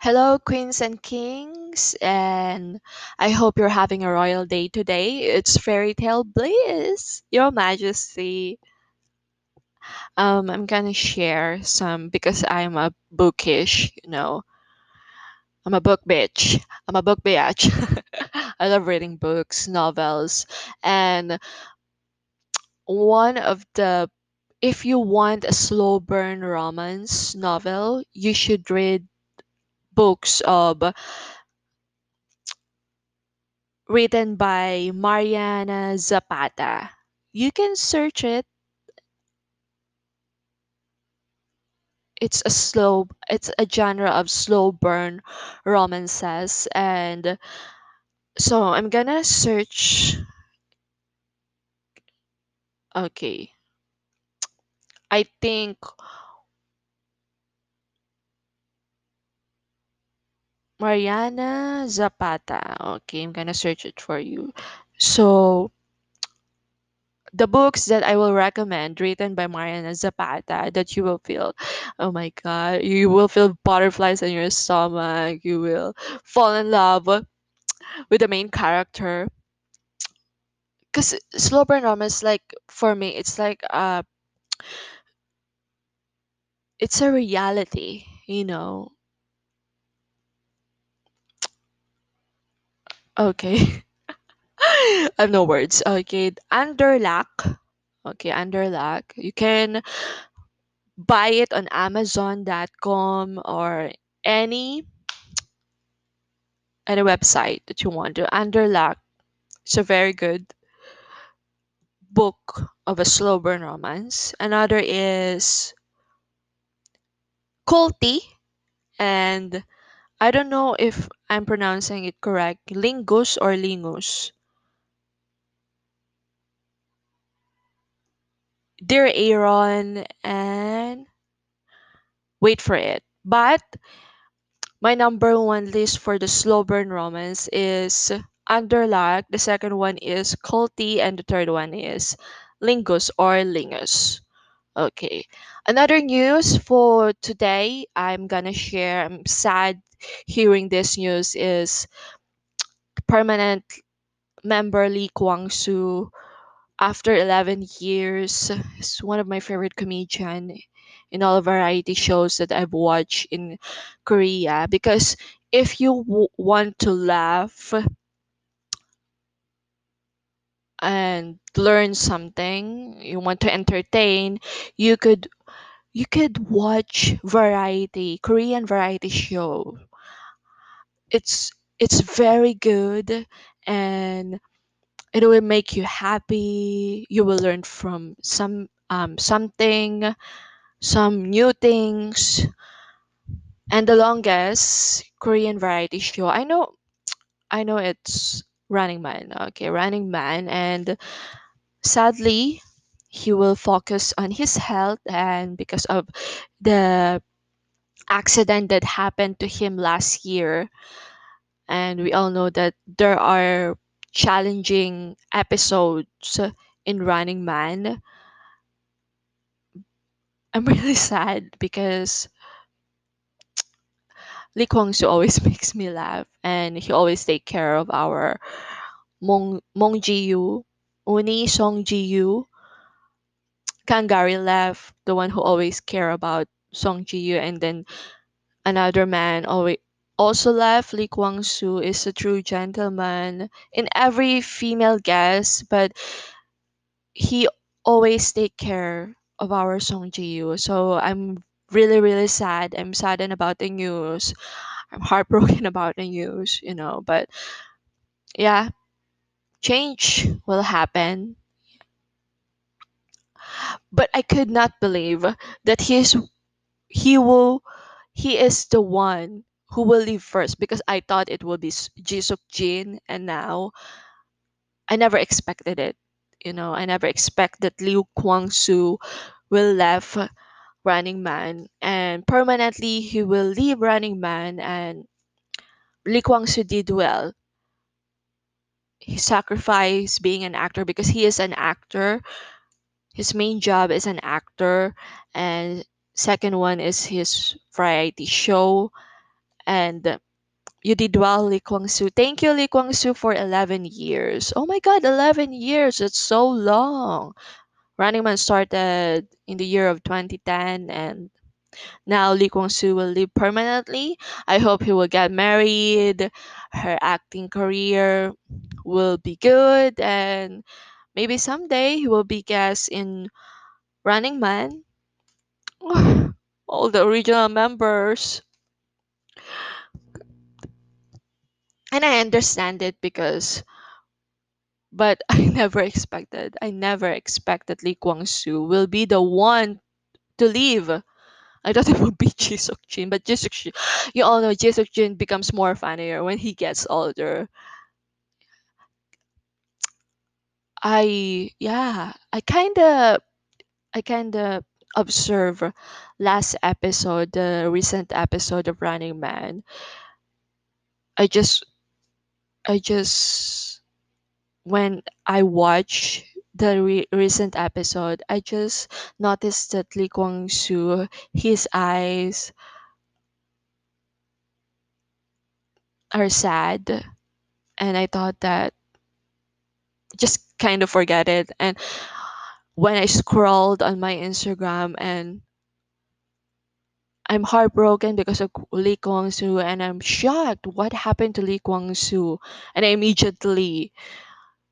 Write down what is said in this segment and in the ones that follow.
Hello, queens and kings, and I hope you're having a royal day today. It's Fairy Tale Bliss, Your Majesty. Um, I'm gonna share some because I'm a bookish, you know. I'm a book bitch. I'm a book bitch. I love reading books, novels, and one of the if you want a slow burn romance novel, you should read books of written by Mariana Zapata. You can search it. It's a slow it's a genre of slow burn romances and so I'm gonna search okay. I think Mariana Zapata. Okay, I'm gonna search it for you. So the books that I will recommend written by Mariana Zapata that you will feel oh my god you will feel butterflies in your stomach you will fall in love with the main character because slow burn romance like for me it's like uh it's a reality you know okay. I have no words. Okay Under Locke okay Under Locke you can buy it on amazon.com or any any website that you want to. Under Locke it's a very good book of a slow burn romance. Another is Kulti. And I don't know if I'm pronouncing it correct. Lingus or Lingus. Dear Aaron and wait for it. But my number one list for the slow burn romance is Under Locke. The second one is Kulti and the third one is Lingus or Lingus. Okay. Another news for today I'm gonna share. I'm sad hearing this news is permanent member Lee Kwang Soo after 11 years is one of my favorite comedian in all variety shows that I've watched in Korea because if you w- want to laugh and learn something you want to entertain you could you could watch variety Korean variety show. It's it's very good and it will make you happy. You will learn from some um, something some new things. And the longest korean variety show i know i know it's running man. Okay running man. And sadly he will focus on his health and because of the accident that happened to him last year. And we all know that there are challenging episodes in running man. I'm really sad because Lee Kwang Soo always makes me laugh and he always take care of our Mong Mong Ji Yu, Uni Song Ji Yu, Kangari left, the one who always care about Song Ji Yu, and then another man always also left. Lee Kwang Soo is a true gentleman in every female guest, but he always take care of our Song Ji Yu. So I'm really really sad. I'm saddened about the news. I'm heartbroken about the news, you know, but yeah, change will happen. But I could not believe that he's he will he is the one who will leave first because I thought it would be Jisuk Jin and now I never expected it. You know, I never expect that Lee Kwang Soo will left Running Man and permanently he will leave Running Man and Lee Kwang Soo did well. He sacrificed being an actor because he is an actor. His main job is an actor and second one is his variety show And you did well, Lee Kwang Soo. Thank you, Lee Kwang Soo, for 11 years. Oh my God, 11 years. It's so long. Running Man started in the year of 2010 and now Lee Kwang Soo will live permanently. I hope he will get married. Her acting career will be good and maybe someday he will be guest in Running Man. All the original members. And I understand it because but I never expected I never expected Lee Kwang Soo will be the one to leave. I thought it would be Ji Suk Jin, but Ji Suk Jin, you all know Ji Suk Jin becomes more funnier when he gets older. I yeah, I kind of I kind of observe last episode, the recent episode of Running Man. I just I just when I watch the re- recent episode, I just noticed that Lee Kwang Soo, his eyes are sad, and I thought that just kind of forget it. And when I scrolled on my Instagram and I'm heartbroken because of Lee Kwang Soo and I'm shocked what happened to Lee Kwang Soo and I immediately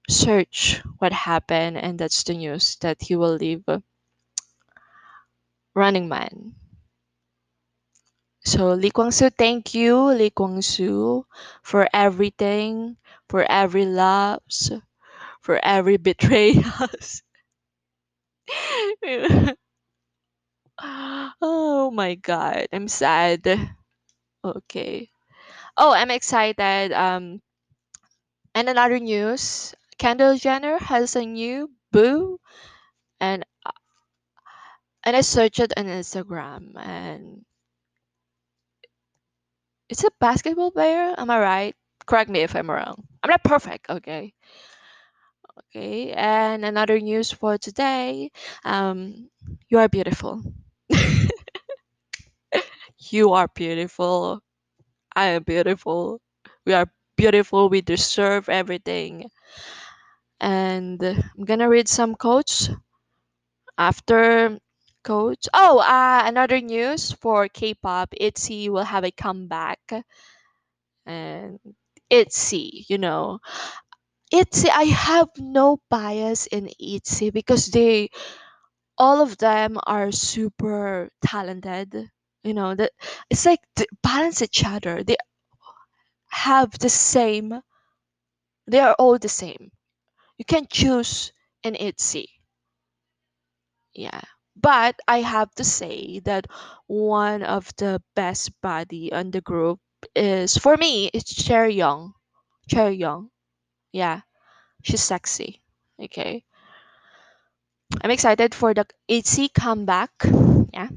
search what happened and that's the news that he will leave Running Man. So Lee Kwang Soo, thank you Lee Kwang Soo for everything, for every loves, for every betrayals. oh my god, I'm sad. Okay. Oh, I'm excited. Um, and another news: Kendall Jenner has a new boo, and and I searched it on Instagram, and it's a basketball player. Am I right? Correct me if I'm wrong. I'm not perfect. Okay. Okay. And another news for today: um, you are beautiful. you are beautiful. I am beautiful. We are beautiful. We deserve everything. And I'm gonna read some quotes after quotes. Oh, uh, another news for K-pop. ITZY will have a comeback, and ITZY, you know, ITZY. I have no bias in ITZY because they, all of them are super talented. You know that it's like they balance each other. They have the same they are all the same. You can choose an ITZY. Yeah. But I have to say that one of the best body on the group is for me it's Chaeryeong. Cherry Young. Yeah. She's sexy. Okay. I'm excited for the ITZY comeback. Yeah.